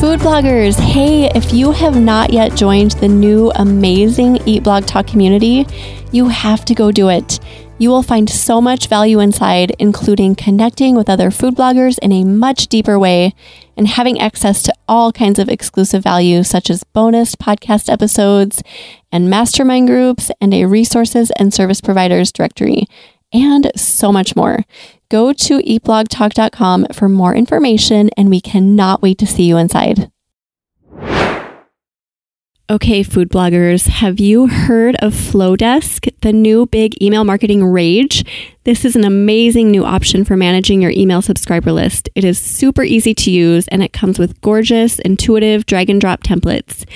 Food bloggers, hey, if you have not yet joined the new amazing Eat Blog Talk community, you have to go do it. You will find so much value inside, including connecting with other food bloggers in a much deeper way and having access to all kinds of exclusive value, such as bonus podcast episodes and mastermind groups and a resources and service providers directory, and so much more. Go to eatblogtalk.com for more information, and we cannot wait to see you inside. Okay, food bloggers, have you heard of Flodesk, the new big email marketing rage? This is an amazing new option for managing your email subscriber list. It is super easy to use and it comes with gorgeous, intuitive drag and drop templates.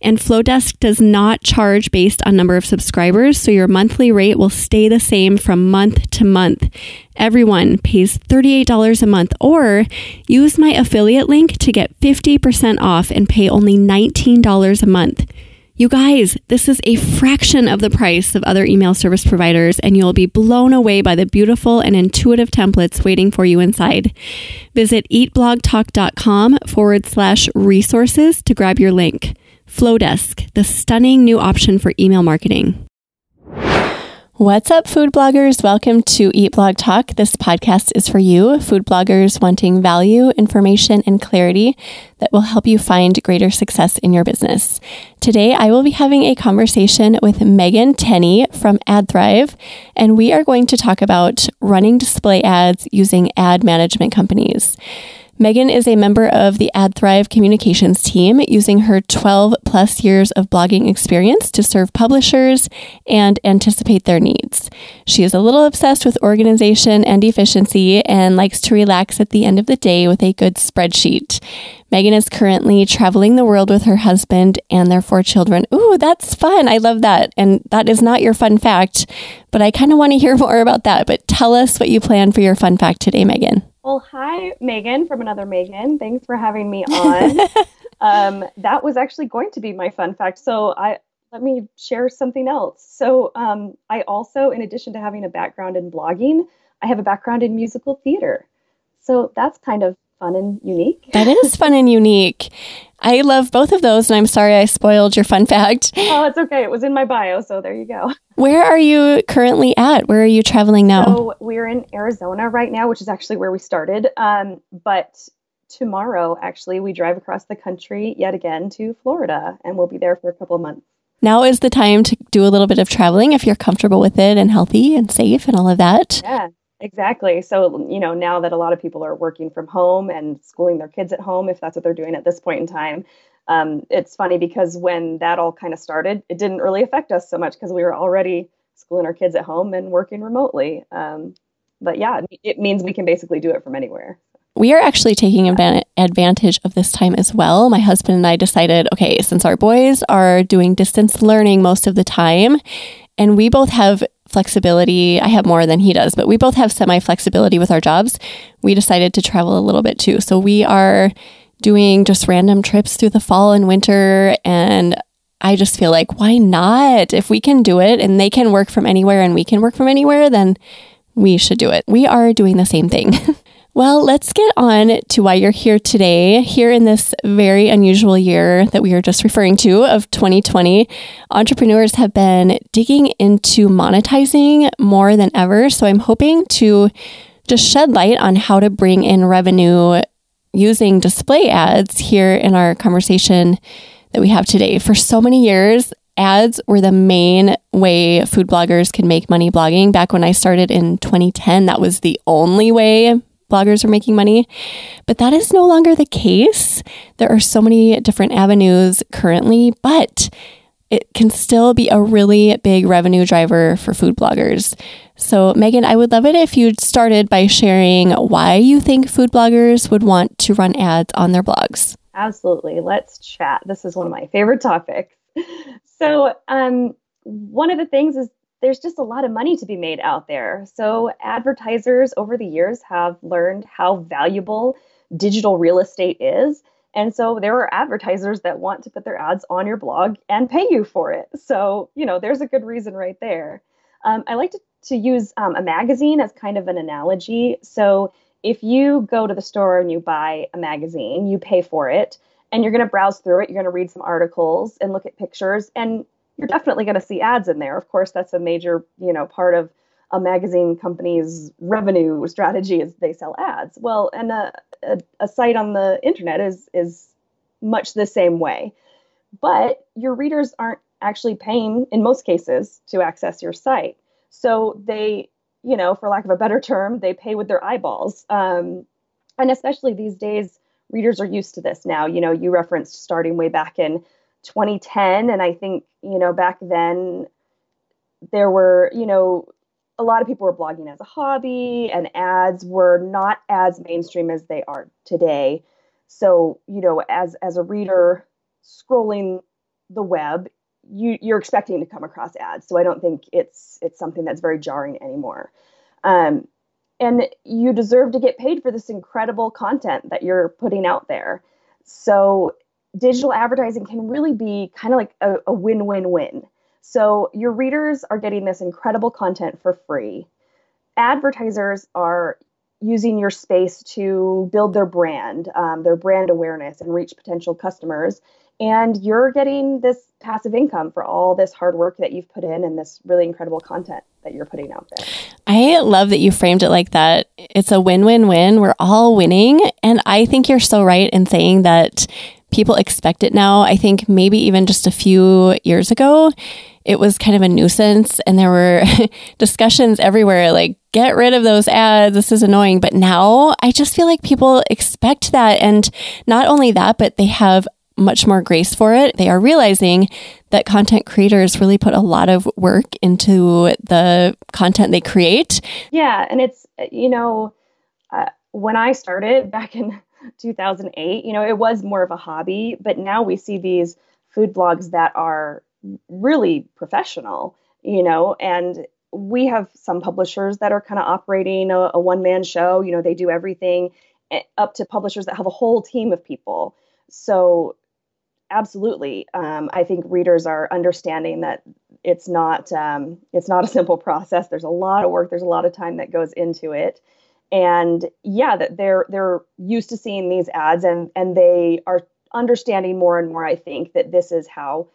And Flodesk does not charge based on number of subscribers, so your monthly rate will stay the same from month to month. Everyone pays $38 a month or use my affiliate link to get 50% off and pay only $19 a month. You guys, this is a fraction of the price of other email service providers, and you'll be blown away by the beautiful and intuitive templates waiting for you inside. Visit eatblogtalk.com forward slash resources to grab your link. Flodesk, the stunning new option for email marketing. What's up, food bloggers? Welcome to Eat Blog Talk. This podcast is for you, food bloggers wanting value, information, and clarity that will help you find greater success in your business. Today, I will be having a conversation with Megan Tenney from AdThrive, and we are going to talk about running display ads using ad management companies. Megan is a member of the AdThrive communications team, using her 12 plus years of blogging experience to serve publishers and anticipate their needs. She is a little obsessed with organization and efficiency and likes to relax at the end of the day with a good spreadsheet. Megan is currently traveling the world with her husband and their four children. Ooh, that's fun. I love that. And that is not your fun fact, but I kind of want to hear more about that. But tell us what you plan for your fun fact today, Megan. Well, hi, Megan from another Megan. Thanks for having me on. um, that was actually going to be my fun fact. So I let me share something else. So um, I also, in addition to having a background in blogging, I have a background in musical theater. So that's kind of fun and unique. That is fun and unique. I love both of those, and I'm sorry I spoiled your fun fact. Oh, it's okay. It was in my bio, so there you go. Where are you currently at? Where are you traveling now? So we're in Arizona right now, which is actually where we started. Um, but tomorrow, actually, we drive across the country yet again to Florida, and we'll be there for a couple of months. Now is the time to do a little bit of traveling if you're comfortable with it and healthy and safe and all of that. Yeah, Exactly. So, you know, now that a lot of people are working from home and schooling their kids at home, if that's what they're doing at this point in time, um, it's funny because when that all kind of started, it didn't really affect us so much because we were already schooling our kids at home and working remotely. Um, but yeah, it means we can basically do it from anywhere. We are actually taking advantage of this time as well. My husband and I decided okay, since our boys are doing distance learning most of the time, and we both have flexibility. I have more than he does, but we both have semi flexibility with our jobs. We decided to travel a little bit too. So we are doing just random trips through the fall and winter. And I just feel like, why not? If we can do it and they can work from anywhere and we can work from anywhere, then we should do it. We are doing the same thing. Well, let's get on to why you're here today. Here in this very unusual year that we are just referring to of 2020, entrepreneurs have been digging into monetizing more than ever. So I'm hoping to just shed light on how to bring in revenue using display ads here in our conversation that we have today. For so many years, ads were the main way food bloggers can make money blogging. Back when I started in 2010, that was the only way bloggers are making money. But that is no longer the case. There are so many different avenues currently, but it can still be a really big revenue driver for food bloggers. So, Megan, I would love it if you started by sharing why you think food bloggers would want to run ads on their blogs. Absolutely. Let's chat. This is one of my favorite topics. So, um, one of the things is there's just a lot of money to be made out there. So advertisers over the years have learned how valuable digital real estate is. And so there are advertisers that want to put their ads on your blog and pay you for it. So, you know, there's a good reason right there. Um, I like to, to use um, a magazine as kind of an analogy. So if you go to the store and you buy a magazine, you pay for it, and you're going to browse through it, you're going to read some articles and look at pictures, and you're definitely going to see ads in there. Of course, that's a major, you know, part of a magazine company's revenue strategy is they sell ads. Well, and a, a, a site on the internet is is much the same way. But your readers aren't actually paying in most cases to access your site. So they, you know, for lack of a better term, they pay with their eyeballs. Um, and especially these days, readers are used to this now. You know, you referenced starting way back in 2010, and I think you know back then there were you know a lot of people were blogging as a hobby, and ads were not as mainstream as they are today. So you know, as as a reader scrolling the web, you you're expecting to come across ads. So I don't think it's it's something that's very jarring anymore. Um, and you deserve to get paid for this incredible content that you're putting out there. So digital advertising can really be kind of like a, a win-win-win. So your readers are getting this incredible content for free. Advertisers are using your space to build their brand, um, their brand awareness, and reach potential customers and you're getting this passive income for all this hard work that you've put in and this really incredible content that you're putting out there. I love that you framed it like that. It's a win win win. We're all winning. And I think you're so right in saying that people expect it now. I think maybe even just a few years ago, it was kind of a nuisance and there were discussions everywhere like, get rid of those ads. This is annoying. But now I just feel like people expect that. And not only that, but they have much more grace for it. They are realizing that content creators really put a lot of work into the content they create. Yeah. And it's, you know, uh, when I started back in 2008, you know, it was more of a hobby, but now we see these food blogs that are really professional, you know, and we have some publishers that are kind of operating a, a one man show. You know, they do everything eh, up to publishers that have a whole team of people. So absolutely. Um, I think readers are understanding that it's not um, it's not a simple process. There's a lot of work. There's a lot of time that goes into it, and yeah, that they're they're used to seeing these ads, and and they are understanding more and more. I think that this is how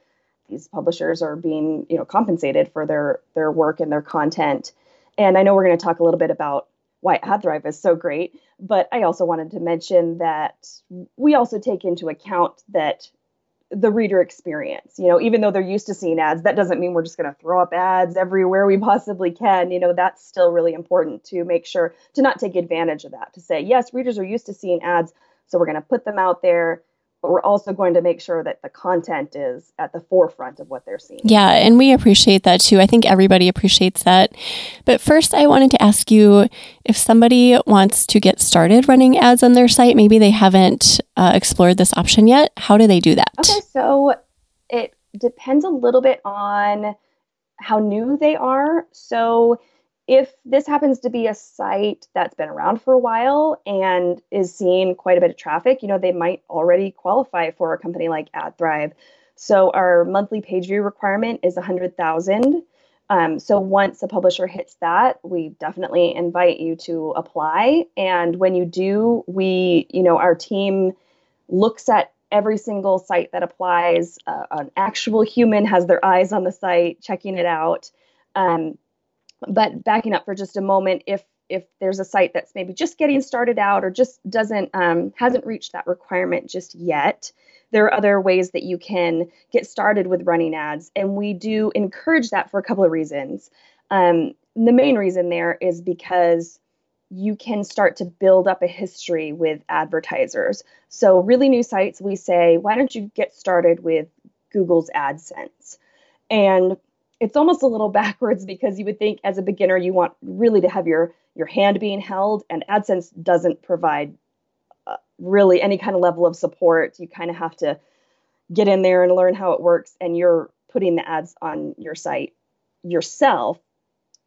these publishers are being you know compensated for their their work and their content. And I know we're going to talk a little bit about why AdThrive is so great, but I also wanted to mention that we also take into account that the reader experience. You know, even though they're used to seeing ads, that doesn't mean we're just going to throw up ads everywhere we possibly can. You know, that's still really important to make sure to not take advantage of that. To say, yes, readers are used to seeing ads, so we're going to put them out there but we're also going to make sure that the content is at the forefront of what they're seeing. Yeah, and we appreciate that too. I think everybody appreciates that. But first, I wanted to ask you if somebody wants to get started running ads on their site, maybe they haven't uh, explored this option yet, how do they do that? Okay, so it depends a little bit on how new they are. So if this happens to be a site that's been around for a while and is seeing quite a bit of traffic, you know, they might already qualify for a company like AdThrive. So our monthly page view requirement is 100,000. Um, so once a publisher hits that, we definitely invite you to apply. And when you do, we, you know, our team looks at every single site that applies. Uh, an actual human has their eyes on the site, checking it out. Um, but backing up for just a moment, if if there's a site that's maybe just getting started out or just doesn't um, hasn't reached that requirement just yet, there are other ways that you can get started with running ads, and we do encourage that for a couple of reasons. Um, the main reason there is because you can start to build up a history with advertisers. So, really new sites, we say, why don't you get started with Google's AdSense? And it's almost a little backwards because you would think as a beginner you want really to have your your hand being held and AdSense doesn't provide uh, really any kind of level of support. You kind of have to get in there and learn how it works and you're putting the ads on your site yourself.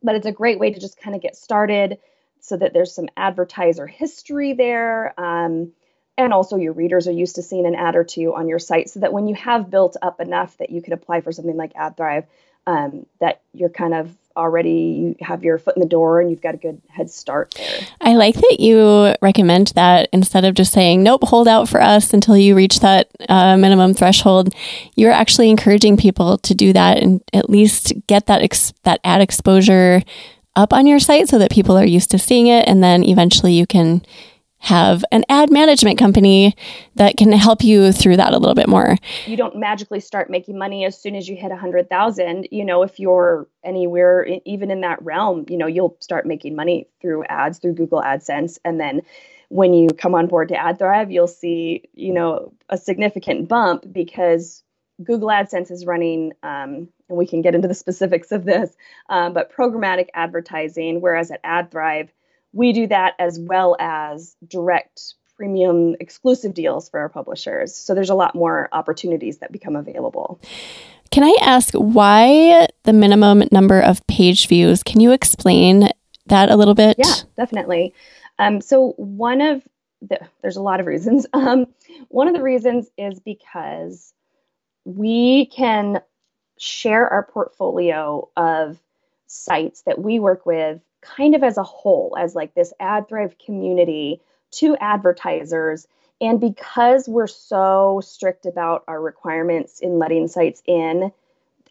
But it's a great way to just kind of get started so that there's some advertiser history there. Um, and also your readers are used to seeing an ad or two on your site so that when you have built up enough that you could apply for something like AdThrive, um, that you're kind of already you have your foot in the door and you've got a good head start there. I like that you recommend that instead of just saying nope, hold out for us until you reach that uh, minimum threshold. You're actually encouraging people to do that and at least get that ex- that ad exposure up on your site so that people are used to seeing it, and then eventually you can have an ad management company that can help you through that a little bit more. You don't magically start making money as soon as you hit a hundred thousand. You know, if you're anywhere, even in that realm, you know, you'll start making money through ads, through Google AdSense. And then when you come on board to AdThrive, you'll see, you know, a significant bump because Google AdSense is running, um, and we can get into the specifics of this, um, but programmatic advertising, whereas at AdThrive, we do that as well as direct premium exclusive deals for our publishers. So there's a lot more opportunities that become available. Can I ask why the minimum number of page views? Can you explain that a little bit? Yeah, definitely. Um, so one of the, there's a lot of reasons. Um, one of the reasons is because we can share our portfolio of sites that we work with kind of as a whole, as like this AdThrive community to advertisers. And because we're so strict about our requirements in letting sites in,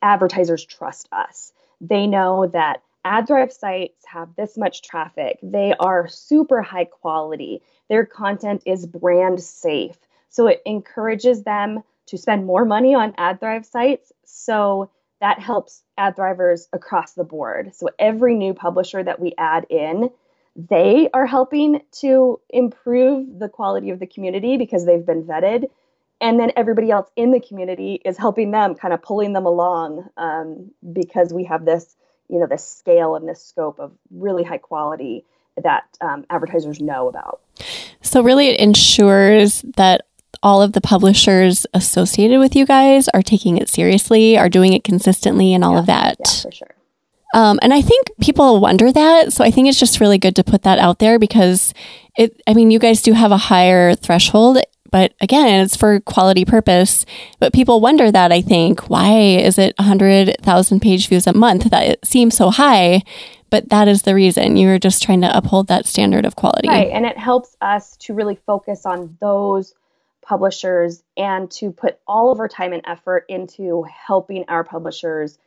advertisers trust us. They know that AdThrive sites have this much traffic. They are super high quality. Their content is brand safe. So it encourages them to spend more money on AdThrive sites. So that helps AdThrivers across the board. So every new publisher that we add in, they are helping to improve the quality of the community because they've been vetted. And then everybody else in the community is helping them, kind of pulling them along um, because we have this, you know, this scale and this scope of really high quality that um, advertisers know about. So really, it ensures that all of the publishers associated with you guys are taking it seriously, are doing it consistently, and all yeah, of that. Yeah, for sure. Um, and I think people wonder that. So I think it's just really good to put that out there because it, I mean, you guys do have a higher threshold, but again, it's for quality purpose. But people wonder that, I think, why is it 100,000 page views a month? That it seems so high, but that is the reason. You're just trying to uphold that standard of quality. Right. And it helps us to really focus on those publishers and to put all of our time and effort into helping our publishers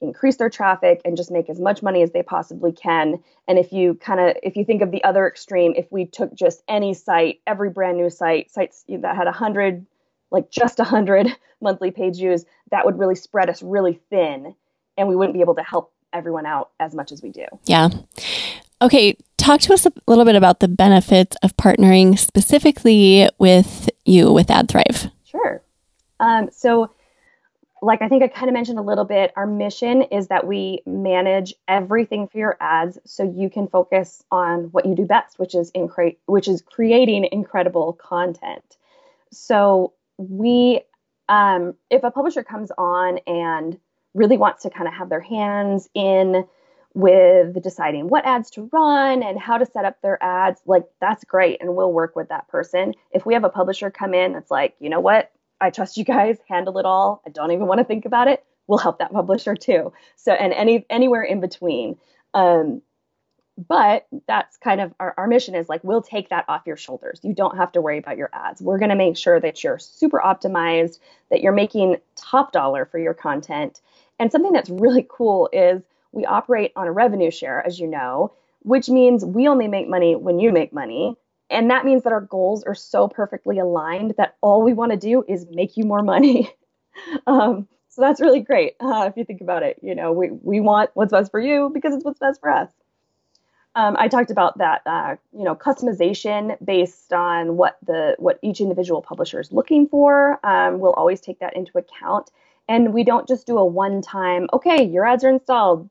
increase their traffic and just make as much money as they possibly can. And if you kind of if you think of the other extreme if we took just any site every brand new site sites that had 100 like just 100 monthly page views that would really spread us really thin and we wouldn't be able to help everyone out as much as we do. Yeah okay talk to us a little bit about the benefits of partnering specifically with you with AdThrive. Sure. Um, so, like I think I kind of mentioned a little bit, our mission is that we manage everything for your ads so you can focus on what you do best, which is incre- which is creating incredible content. So we um, if a publisher comes on and really wants to kind of have their hands in with deciding what ads to run and how to set up their ads, like that's great. And we'll work with that person. If we have a publisher come in that's like, you know what, I trust you guys, handle it all. I don't even want to think about it. We'll help that publisher too. So, and any anywhere in between. Um, but that's kind of our, our mission is like we'll take that off your shoulders you don't have to worry about your ads we're going to make sure that you're super optimized that you're making top dollar for your content and something that's really cool is we operate on a revenue share, as you know, which means we only make money when you make money. And that means that our goals are so perfectly aligned that all we want to do is make you more money. um, so that's really great uh, if you think about it. You know, we, we want what's best for you because it's what's best for us. Um, I talked about that, uh, you know, customization based on what the what each individual publisher is looking for. Um, we'll always take that into account, and we don't just do a one-time. Okay, your ads are installed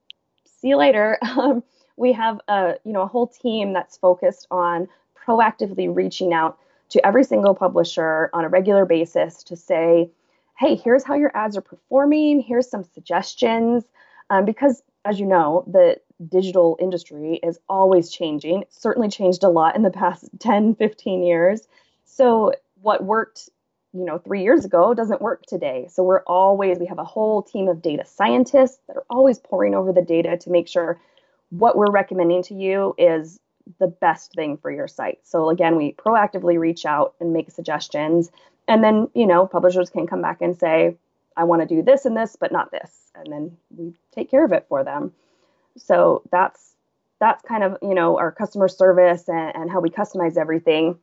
see you later. Um, we have a you know a whole team that's focused on proactively reaching out to every single publisher on a regular basis to say, hey, here's how your ads are performing, here's some suggestions. Um, because, as you know, the digital industry is always changing. Certainly changed a lot in the past 10, 15 years. So, what worked you know three years ago doesn't work today. So we're always we have a whole team of data scientists that are always poring over the data to make sure what we're recommending to you is the best thing for your site. So again we proactively reach out and make suggestions. And then you know publishers can come back and say i want to do this and this but not this. And then we take care of it for them. So that's that's kind of you know our customer service and, and how we customize everything.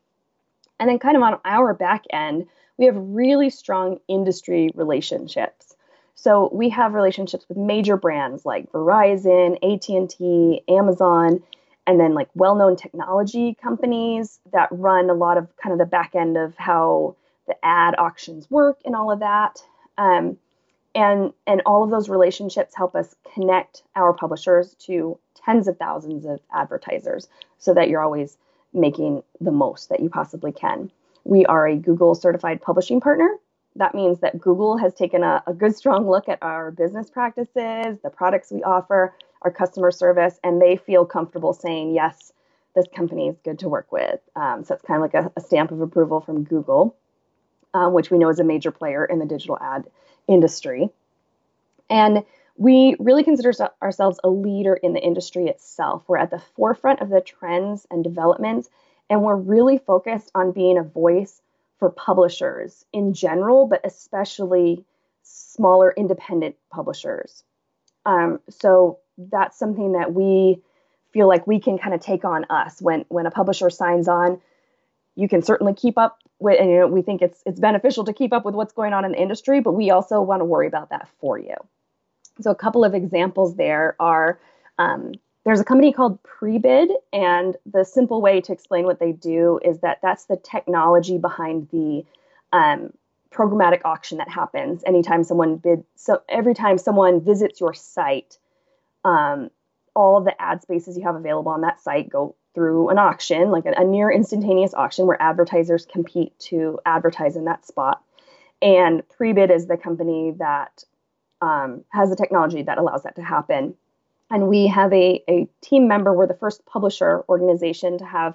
And then kind of on our back end we have really strong industry relationships. So we have relationships with major brands like verizon at&t amazon and then like well-known technology companies that run a lot of kind of the back end of how the ad auctions work and all of that. Um, and and all of those relationships help us connect our publishers to tens of thousands of advertisers so that you're always making the most that you possibly can we are a google certified publishing partner that means that google has taken a, a good strong look at our business practices the products we offer our customer service and they feel comfortable saying yes this company is good to work with um, so it's kind of like a, a stamp of approval from google um, which we know is a major player in the digital ad industry. And we really consider ourselves a leader in the industry itself. We're at the forefront of the trends and developments, and we're really focused on being a voice for publishers in general, but especially smaller independent publishers. Um, so that's something that we feel like we can kind of take on us when when a publisher signs on. You can certainly keep up with, and you know, we think it's it's beneficial to keep up with what's going on in the industry, but we also want to worry about that for you. So a couple of examples there are um, there's a company called Prebid, and the simple way to explain what they do is that that's the technology behind the um, programmatic auction that happens anytime someone bid. So every time someone visits your site, um, all of the ad spaces you have available on that site go through an auction, like a, a near instantaneous auction where advertisers compete to advertise in that spot. And Prebid is the company that um, has the technology that allows that to happen. And we have a, a team member, we're the first publisher organization to have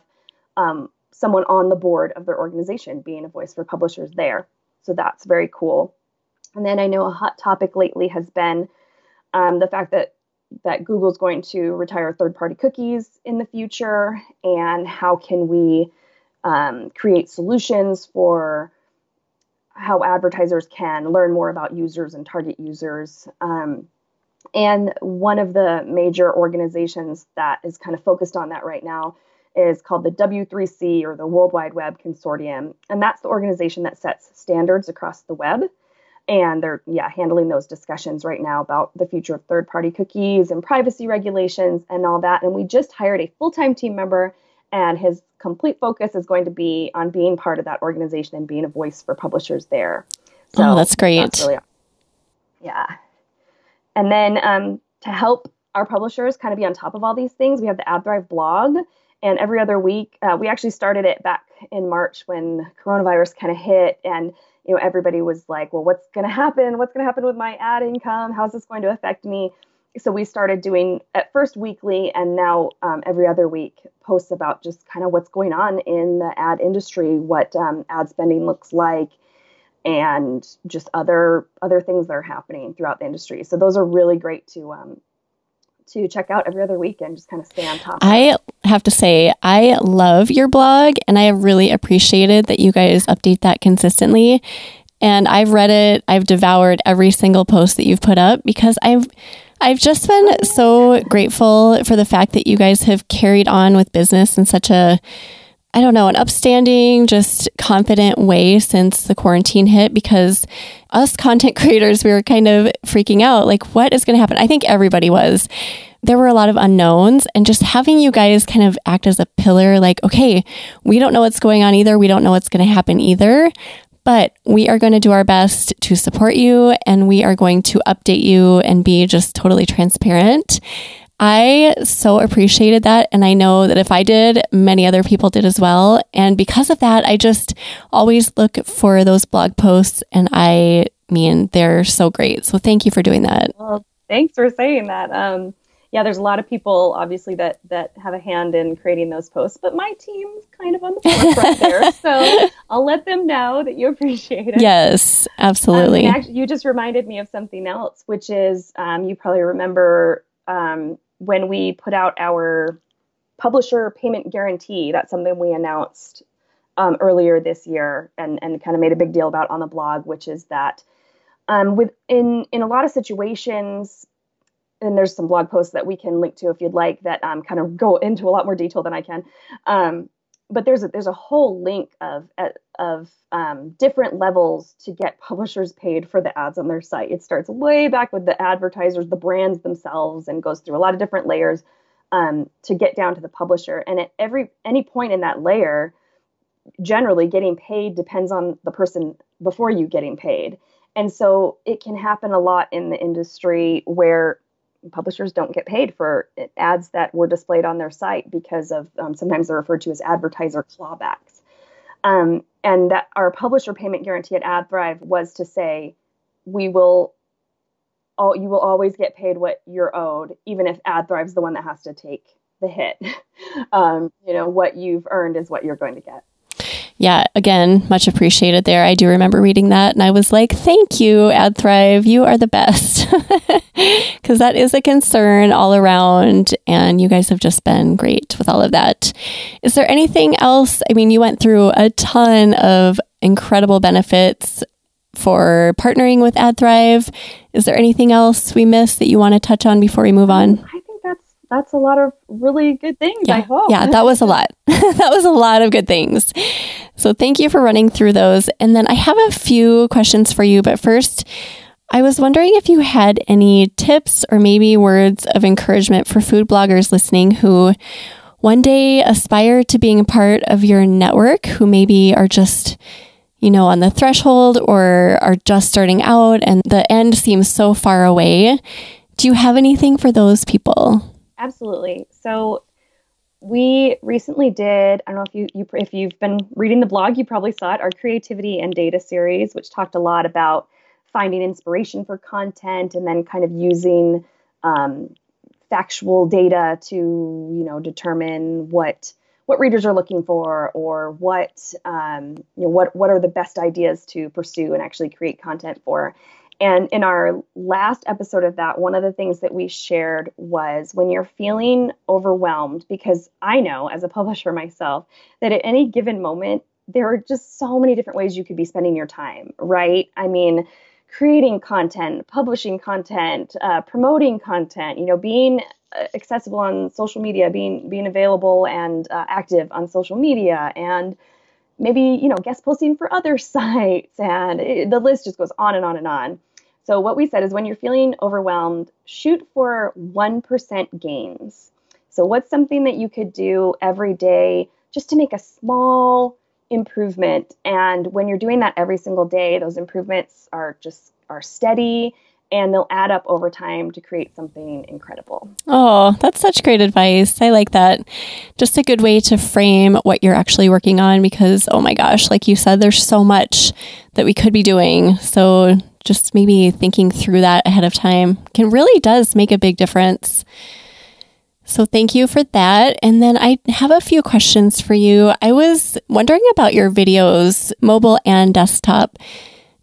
um, someone on the board of their organization being a voice for publishers there. So that's very cool. And then I know a hot topic lately has been um, the fact that that Google's going to retire third party cookies in the future, and how can we um, create solutions for how advertisers can learn more about users and target users. Um, and one of the major organizations that is kind of focused on that right now is called the W3C or the World Wide Web Consortium. And that's the organization that sets standards across the web. And they're yeah handling those discussions right now about the future of third party cookies and privacy regulations and all that. And we just hired a full-time team member and his complete focus is going to be on being part of that organization and being a voice for publishers there. Oh, so oh that's great. that's really, yeah and then um, to help our publishers kind of be on top of all these things we have the AdThrive blog and every other week uh, we actually started it back in march when coronavirus kind of hit and you know, everybody was like, well, what's going to happen? What's going to happen with my ad income? How's this going to affect me? So we started doing at first weekly and now um, every other week posts about just kind of what's going on in the ad industry, what um, ad spending looks like, and just other other things that are happening throughout the industry. So those are really great to um, to check out every other week and just kind of stay on top. I have to say, I love your blog and I have really appreciated that you guys update that consistently. And I've read it, I've devoured every single post that you've put up because I've I've just been so grateful for the fact that you guys have carried on with business in such a I don't know, an upstanding, just confident way since the quarantine hit because us content creators, we were kind of freaking out. Like, what is going to happen? I think everybody was. There were a lot of unknowns, and just having you guys kind of act as a pillar, like, okay, we don't know what's going on either. We don't know what's going to happen either. But we are going to do our best to support you and we are going to update you and be just totally transparent. I so appreciated that. And I know that if I did, many other people did as well. And because of that, I just always look for those blog posts and I mean, they're so great. So thank you for doing that. Well, thanks for saying that. Um, yeah, there's a lot of people obviously that that have a hand in creating those posts, but my team's kind of on the forefront there, so I'll let them know that you appreciate it. Yes, absolutely. Um, actually, you just reminded me of something else, which is um, you probably remember um, when we put out our publisher payment guarantee. That's something we announced um, earlier this year and and kind of made a big deal about on the blog, which is that um, with in in a lot of situations and there's some blog posts that we can link to if you'd like that um, kind of go into a lot more detail than I can. Um, but there's a, there's a whole link of of um, different levels to get publishers paid for the ads on their site. It starts way back with the advertisers, the brands themselves, and goes through a lot of different layers um, to get down to the publisher. And at every any point in that layer, generally getting paid depends on the person before you getting paid. And so it can happen a lot in the industry where publishers don't get paid for ads that were displayed on their site because of um, sometimes they're referred to as advertiser clawbacks. Um, and that our publisher payment guarantee at AdThrive was to say, we will, all, you will always get paid what you're owed, even if AdThrive's the one that has to take the hit. um, you know, what you've earned is what you're going to get yeah, again, much appreciated there. I do remember reading that and I was like, thank you, AdThrive. You are the best. Because that is a concern all around. And you guys have just been great with all of that. Is there anything else? I mean, you went through a ton of incredible benefits for partnering with AdThrive. Is there anything else we missed that you want to touch on before we move on? I think that's that's a lot of really good things, yeah. I hope. Yeah, that was a lot. that was a lot of good things. So thank you for running through those. And then I have a few questions for you, but first, I was wondering if you had any tips or maybe words of encouragement for food bloggers listening who one day aspire to being a part of your network, who maybe are just you know, on the threshold or are just starting out and the end seems so far away. Do you have anything for those people? Absolutely. So we recently did i don't know if you, you if you've been reading the blog you probably saw it our creativity and data series which talked a lot about finding inspiration for content and then kind of using um, factual data to you know determine what what readers are looking for or what um, you know what what are the best ideas to pursue and actually create content for and in our last episode of that, one of the things that we shared was when you're feeling overwhelmed, because I know as a publisher myself that at any given moment, there are just so many different ways you could be spending your time, right? I mean, creating content, publishing content, uh, promoting content, you know, being uh, accessible on social media, being being available and uh, active on social media, and maybe you know guest posting for other sites, and it, the list just goes on and on and on. So, what we said is when you're feeling overwhelmed, shoot for 1% gains. So, what's something that you could do every day just to make a small improvement? And when you're doing that every single day, those improvements are just are steady and they'll add up over time to create something incredible. Oh, that's such great advice. I like that. Just a good way to frame what you're actually working on because, oh my gosh, like you said, there's so much that we could be doing. So just maybe thinking through that ahead of time can really does make a big difference. So thank you for that. And then I have a few questions for you. I was wondering about your videos, mobile and desktop.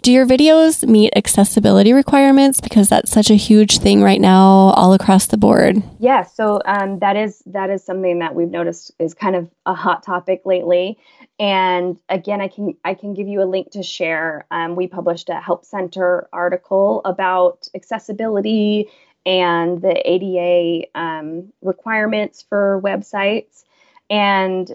Do your videos meet accessibility requirements? Because that's such a huge thing right now, all across the board. Yeah, so um, that is that is something that we've noticed is kind of a hot topic lately. And again, I can I can give you a link to share. Um, we published a Help Center article about accessibility and the ADA um, requirements for websites. And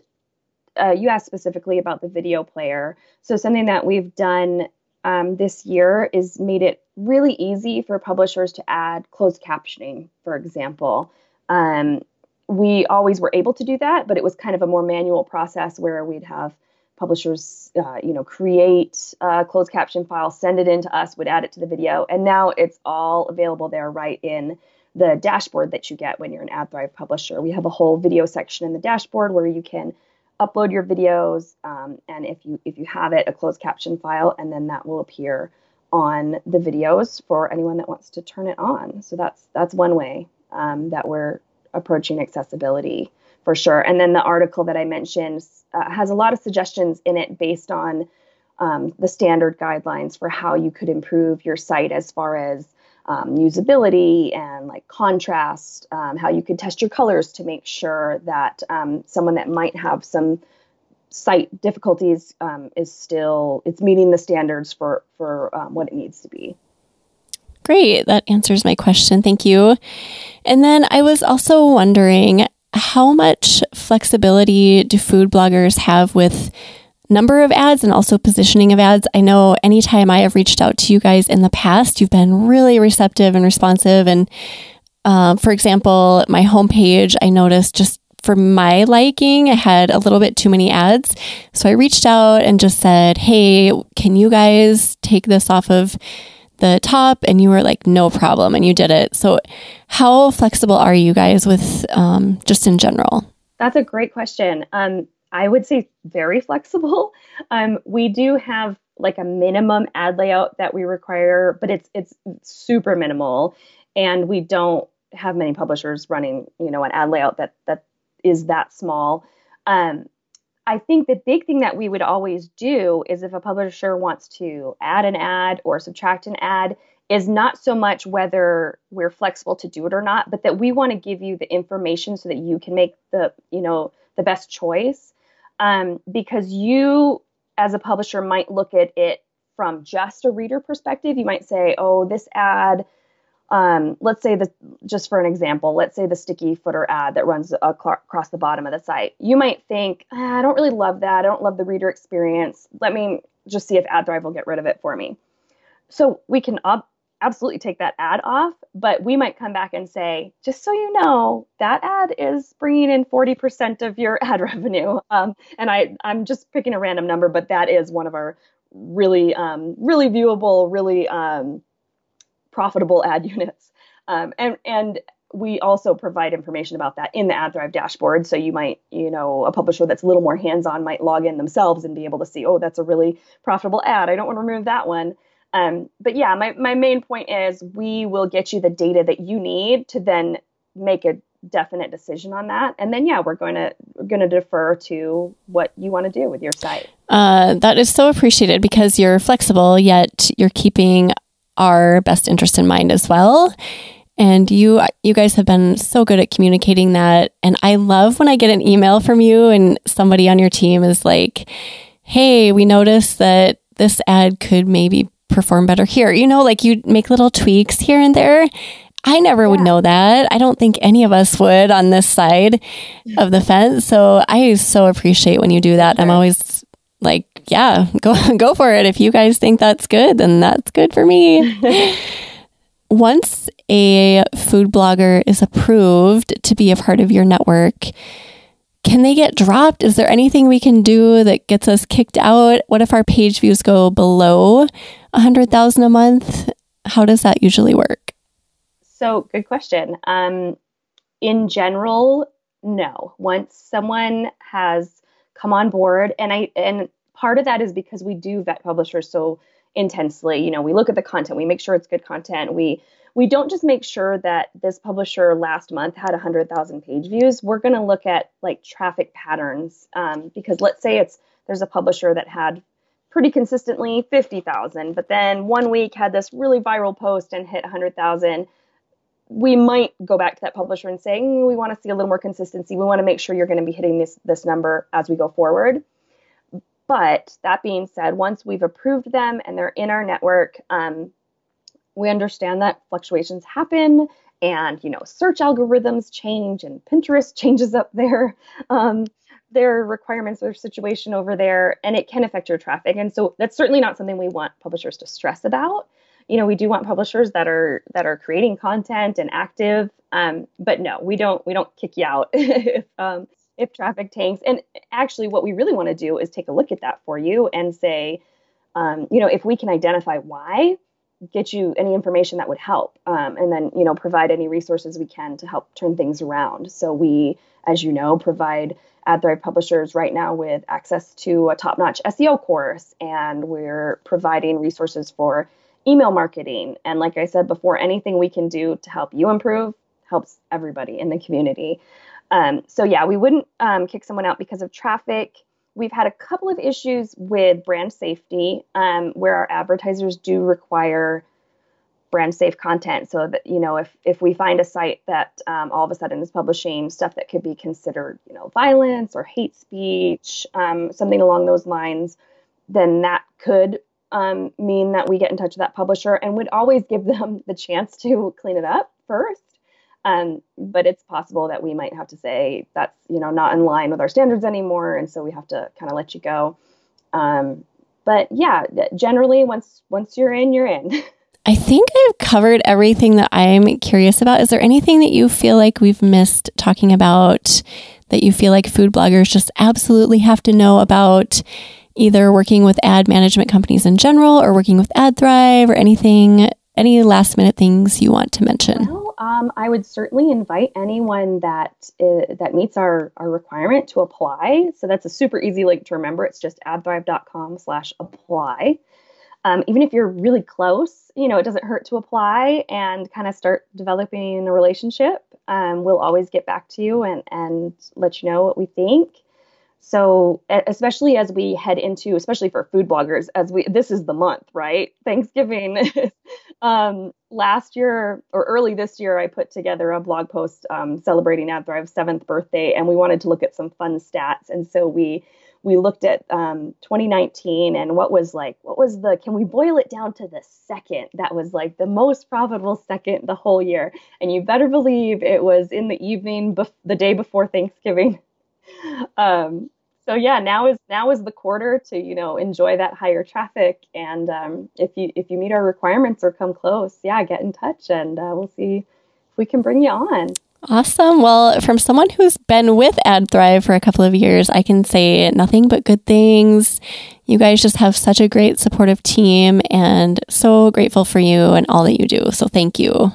uh, you asked specifically about the video player. So something that we've done um, this year is made it really easy for publishers to add closed captioning, for example. Um, we always were able to do that, but it was kind of a more manual process where we'd have publishers, uh, you know, create a closed caption file, send it in to us, would add it to the video, and now it's all available there right in the dashboard that you get when you're an AdThrive publisher. We have a whole video section in the dashboard where you can upload your videos, um, and if you if you have it, a closed caption file, and then that will appear on the videos for anyone that wants to turn it on. So that's that's one way um, that we're approaching accessibility for sure. And then the article that I mentioned uh, has a lot of suggestions in it based on um, the standard guidelines for how you could improve your site as far as um, usability and like contrast, um, how you could test your colors to make sure that um, someone that might have some sight difficulties um, is still it's meeting the standards for for um, what it needs to be. Great, that answers my question. Thank you. And then I was also wondering how much flexibility do food bloggers have with number of ads and also positioning of ads. I know anytime I have reached out to you guys in the past, you've been really receptive and responsive. And um, for example, my homepage, I noticed just for my liking, I had a little bit too many ads. So I reached out and just said, Hey, can you guys take this off of the top? And you were like, No problem. And you did it. So, how flexible are you guys with um, just in general? That's a great question. Um, I would say very flexible. Um, we do have like a minimum ad layout that we require, but it's it's super minimal, and we don't have many publishers running you know an ad layout that that is that small. Um, I think the big thing that we would always do is if a publisher wants to add an ad or subtract an ad, is not so much whether we're flexible to do it or not, but that we want to give you the information so that you can make the you know the best choice um, because you as a publisher might look at it from just a reader perspective. You might say, oh, this ad, um, let's say the just for an example, let's say the sticky footer ad that runs across the bottom of the site. You might think, ah, I don't really love that. I don't love the reader experience. Let me just see if AdThrive will get rid of it for me. So we can up absolutely take that ad off, but we might come back and say, just so you know, that ad is bringing in 40% of your ad revenue. Um, and I, I'm just picking a random number, but that is one of our really, um, really viewable, really um, profitable ad units. Um, and, and we also provide information about that in the AdThrive dashboard. So you might, you know, a publisher that's a little more hands-on might log in themselves and be able to see, oh, that's a really profitable ad. I don't want to remove that one. Um, but yeah, my, my main point is we will get you the data that you need to then make a definite decision on that. And then yeah, we're going to we're going to defer to what you want to do with your site. Uh, that is so appreciated because you're flexible, yet you're keeping our best interest in mind as well. And you you guys have been so good at communicating that. And I love when I get an email from you and somebody on your team is like, "Hey, we noticed that this ad could maybe perform better here. You know, like you make little tweaks here and there. I never yeah. would know that. I don't think any of us would on this side of the fence. So I so appreciate when you do that. Sure. I'm always like, yeah, go go for it. If you guys think that's good, then that's good for me. Once a food blogger is approved to be a part of your network, can they get dropped? Is there anything we can do that gets us kicked out? What if our page views go below 100,000 a month? How does that usually work? So, good question. Um, in general, no. Once someone has come on board, and I and part of that is because we do vet publishers so intensely. You know, we look at the content, we make sure it's good content, we we don't just make sure that this publisher last month had 100,000 page views. We're going to look at like traffic patterns um, because let's say it's there's a publisher that had pretty consistently 50,000, but then one week had this really viral post and hit 100,000. We might go back to that publisher and say, mm, we want to see a little more consistency. We want to make sure you're going to be hitting this this number as we go forward. But that being said, once we've approved them and they're in our network, um, we understand that fluctuations happen and you know search algorithms change and pinterest changes up there um, their requirements or situation over there and it can affect your traffic. And so that's certainly not something we want publishers to stress about. You know we do want publishers that are that are creating content and active um, but no we don't we don't kick you out if um, if traffic tanks. And actually what we really want to do is take a look at that for you and say um, you know if we can identify why get you any information that would help um, and then you know provide any resources we can to help turn things around so we as you know provide ad AdThrive publishers right now with access to a top-notch seo course and we're providing resources for email marketing. And like I said before, anything we can do to help you improve helps everybody in the community. Um, so yeah, we wouldn't um, kick someone out because of traffic. We've had a couple of issues with brand safety um, where our advertisers do require brand safe content. So that you know, if if we find a site that um, all of a sudden is publishing stuff that could be considered you know violence or hate speech, um, something along those lines, then that could um, mean that we get in touch with that publisher and would always give them the chance to clean it up first. Um, but it's possible that we might have to say that's you know not in line with our standards anymore, and so we have to kind of let you go. Um, but yeah, generally once once you're in, you're in. I think I've covered everything that I'm curious about. Is there anything that you feel like we've missed talking about that you feel like food bloggers just absolutely have to know about either working with ad management companies in general or working with AdThrive or anything, any last minute things you want to mention? Well, um, I would certainly invite anyone that uh, that meets our, our requirement to apply. So that's a super easy link to remember. It's just adthrive.com slash apply um, even if you're really close, you know, it doesn't hurt to apply and kind of start developing a relationship. Um, we'll always get back to you and, and let you know what we think. So, especially as we head into, especially for food bloggers, as we this is the month, right? Thanksgiving. um, last year or early this year, I put together a blog post um, celebrating AdThrive's seventh birthday, and we wanted to look at some fun stats. And so we we looked at um, 2019 and what was like what was the can we boil it down to the second that was like the most profitable second the whole year and you better believe it was in the evening bef- the day before thanksgiving um, so yeah now is now is the quarter to you know enjoy that higher traffic and um, if you if you meet our requirements or come close yeah get in touch and uh, we'll see if we can bring you on Awesome. Well, from someone who's been with AdThrive for a couple of years, I can say nothing but good things. You guys just have such a great supportive team and so grateful for you and all that you do. So thank you.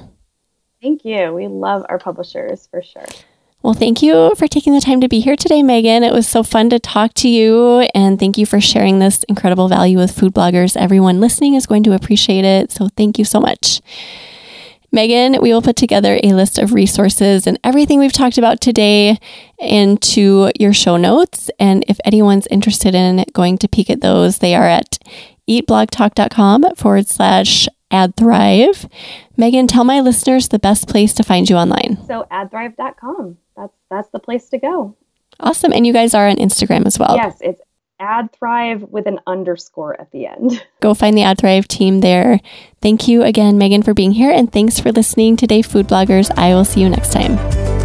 Thank you. We love our publishers for sure. Well, thank you for taking the time to be here today, Megan. It was so fun to talk to you. And thank you for sharing this incredible value with food bloggers. Everyone listening is going to appreciate it. So thank you so much. Megan, we will put together a list of resources and everything we've talked about today into your show notes. And if anyone's interested in going to peek at those, they are at eatblogtalk.com forward slash adthrive. Megan, tell my listeners the best place to find you online. So adthrive.com. That's that's the place to go. Awesome. And you guys are on Instagram as well. Yes, it's AdThrive with an underscore at the end. Go find the AdThrive team there. Thank you again, Megan, for being here, and thanks for listening today, food bloggers. I will see you next time.